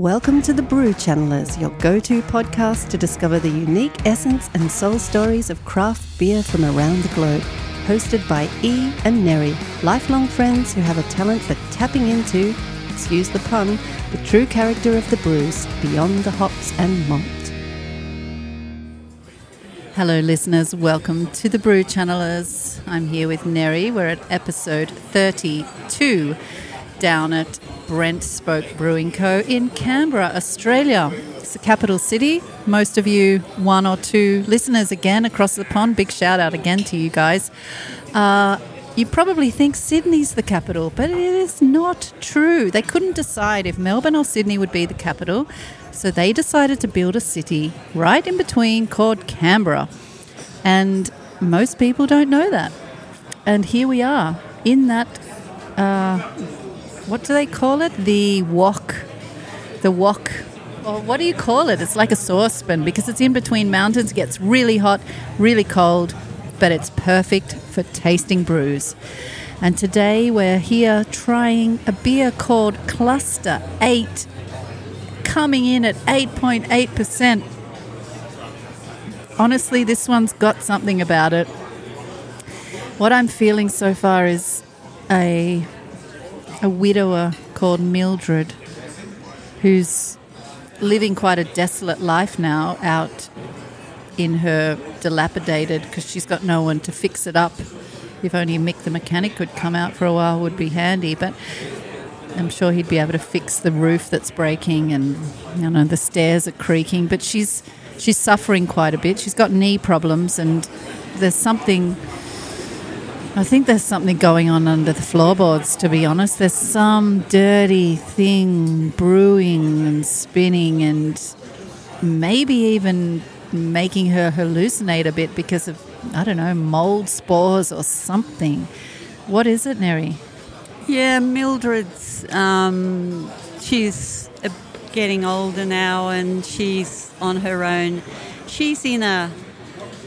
Welcome to the Brew Channelers, your go to podcast to discover the unique essence and soul stories of craft beer from around the globe. Hosted by E and Neri, lifelong friends who have a talent for tapping into, excuse the pun, the true character of the brews beyond the hops and malt. Hello, listeners. Welcome to the Brew Channelers. I'm here with Neri. We're at episode 32 down at BentSpoke Brewing Co. in Canberra, Australia. It's the capital city. Most of you, one or two listeners again across the pond, big shout out again to you guys. Uh, you probably think Sydney's the capital, but it is not true. They couldn't decide if Melbourne or Sydney would be the capital, so they decided to build a city right in between called Canberra. And most people don't know that. And here we are in that uh, what do they call it? The wok. The wok. Or what do you call it? It's like a saucepan because it's in between mountains. It gets really hot, really cold, but it's perfect for tasting brews. And today we're here trying a beer called Cluster 8, coming in at 8.8%. Honestly, this one's got something about it. What I'm feeling so far is a a widower called Mildred who's living quite a desolate life now out in her dilapidated because she's got no one to fix it up. If only Mick the mechanic could come out for a while would be handy, but I'm sure he'd be able to fix the roof that's breaking and you know the stairs are creaking, but she's she's suffering quite a bit. She's got knee problems and there's something I think there's something going on under the floorboards, to be honest. There's some dirty thing brewing and spinning and maybe even making her hallucinate a bit because of, I don't know, mold spores or something. What is it, Neri? Yeah, Mildred's, um, she's uh, getting older now and she's on her own. She's in a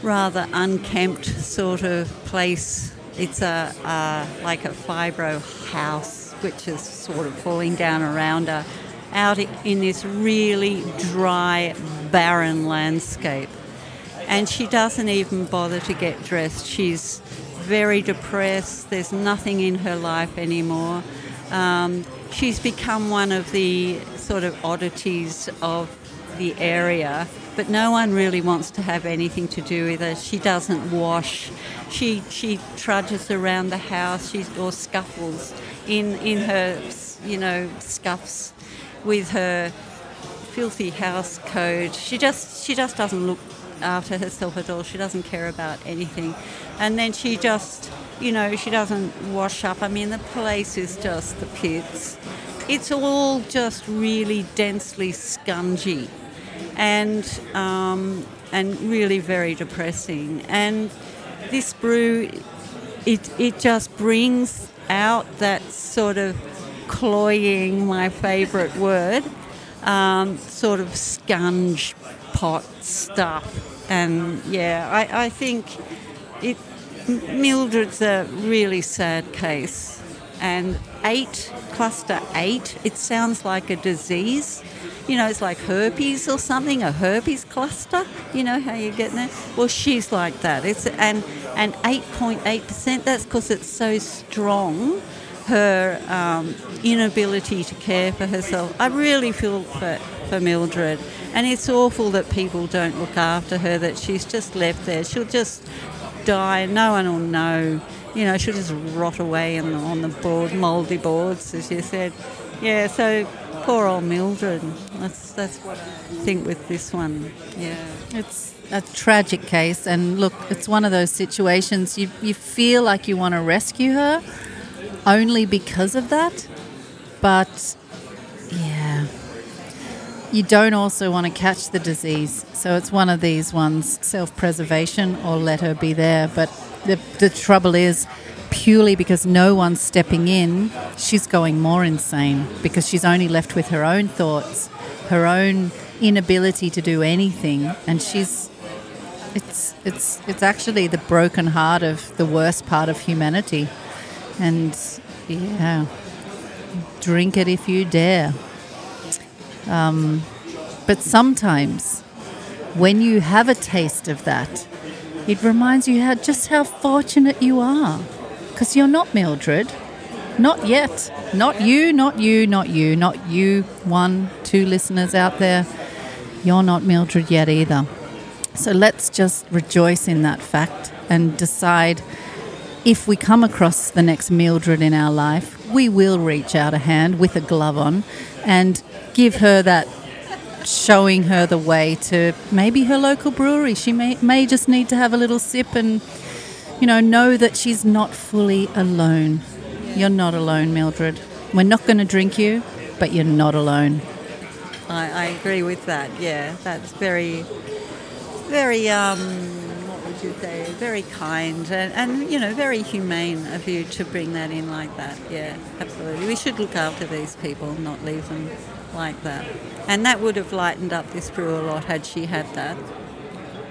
rather unkempt sort of place it's a, a like a fibro house which is sort of falling down around her out in this really dry, barren landscape. And she doesn't even bother to get dressed. She's very depressed. There's nothing in her life anymore. Um, she's become one of the sort of oddities of the area, but no one really wants to have anything to do with her. She doesn't wash. She she trudges around the house. She or scuffles in in her you know scuffs with her filthy house code. She just she just doesn't look after herself at all. She doesn't care about anything, and then she just you know she doesn't wash up. I mean the place is just the pits. It's all just really densely scungy and um, and really very depressing. And this brew, it it just brings out that sort of cloying, my favourite word, um, sort of scunge pot stuff. And yeah, I, I think it Mildred's a really sad case. And eight, cluster eight, it sounds like a disease you know, it's like herpes or something, a herpes cluster. You know how you get there? Well, she's like that. It's and and 8.8 percent. That's because it's so strong. Her um, inability to care for herself. I really feel for, for Mildred, and it's awful that people don't look after her. That she's just left there. She'll just die. No one will know. You know, she'll just rot away on the, on the board, mouldy boards, as you said. Yeah, so poor old Mildred. That's that's what I think with this one. Yeah, it's a tragic case, and look, it's one of those situations you you feel like you want to rescue her, only because of that, but yeah. You don't also want to catch the disease. So it's one of these ones self preservation or let her be there. But the, the trouble is, purely because no one's stepping in, she's going more insane because she's only left with her own thoughts, her own inability to do anything, and she's it's it's it's actually the broken heart of the worst part of humanity. And yeah, drink it if you dare. Um, but sometimes when you have a taste of that, it reminds you how just how fortunate you are. Because you're not Mildred. Not yet. Not you, not you, not you, not you, one, two listeners out there. You're not Mildred yet either. So let's just rejoice in that fact and decide if we come across the next Mildred in our life, we will reach out a hand with a glove on and give her that showing her the way to maybe her local brewery. She may, may just need to have a little sip and, you know, know that she's not fully alone. You're not alone, Mildred. We're not going to drink you, but you're not alone. I, I agree with that. Yeah, that's very, very, um, what would you say, very kind and, and, you know, very humane of you to bring that in like that. Yeah, absolutely. We should look after these people, not leave them like that. And that would have lightened up this brew a lot had she had that.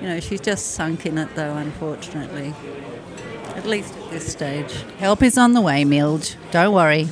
You know, she's just sunk in it though, unfortunately. At least at this stage. Help is on the way, Milge. Don't worry.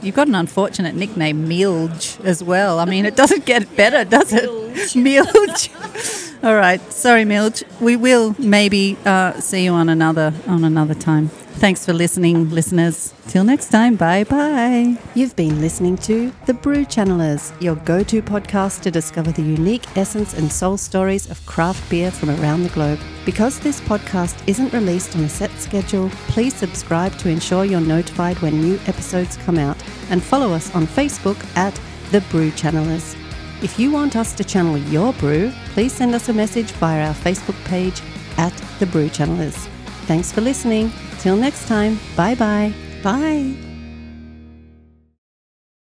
You've got an unfortunate nickname, Milge, as well. I mean, it doesn't get better, does it? Milge. All right. Sorry, Milge. We will maybe uh, see you on another on another time. Thanks for listening, listeners. Till next time. Bye bye. You've been listening to The Brew Channelers, your go to podcast to discover the unique essence and soul stories of craft beer from around the globe. Because this podcast isn't released on a set schedule, please subscribe to ensure you're notified when new episodes come out and follow us on Facebook at The Brew Channelers. If you want us to channel your brew, please send us a message via our Facebook page at The Brew Channelers. Thanks for listening. Till next time, bye bye. Bye.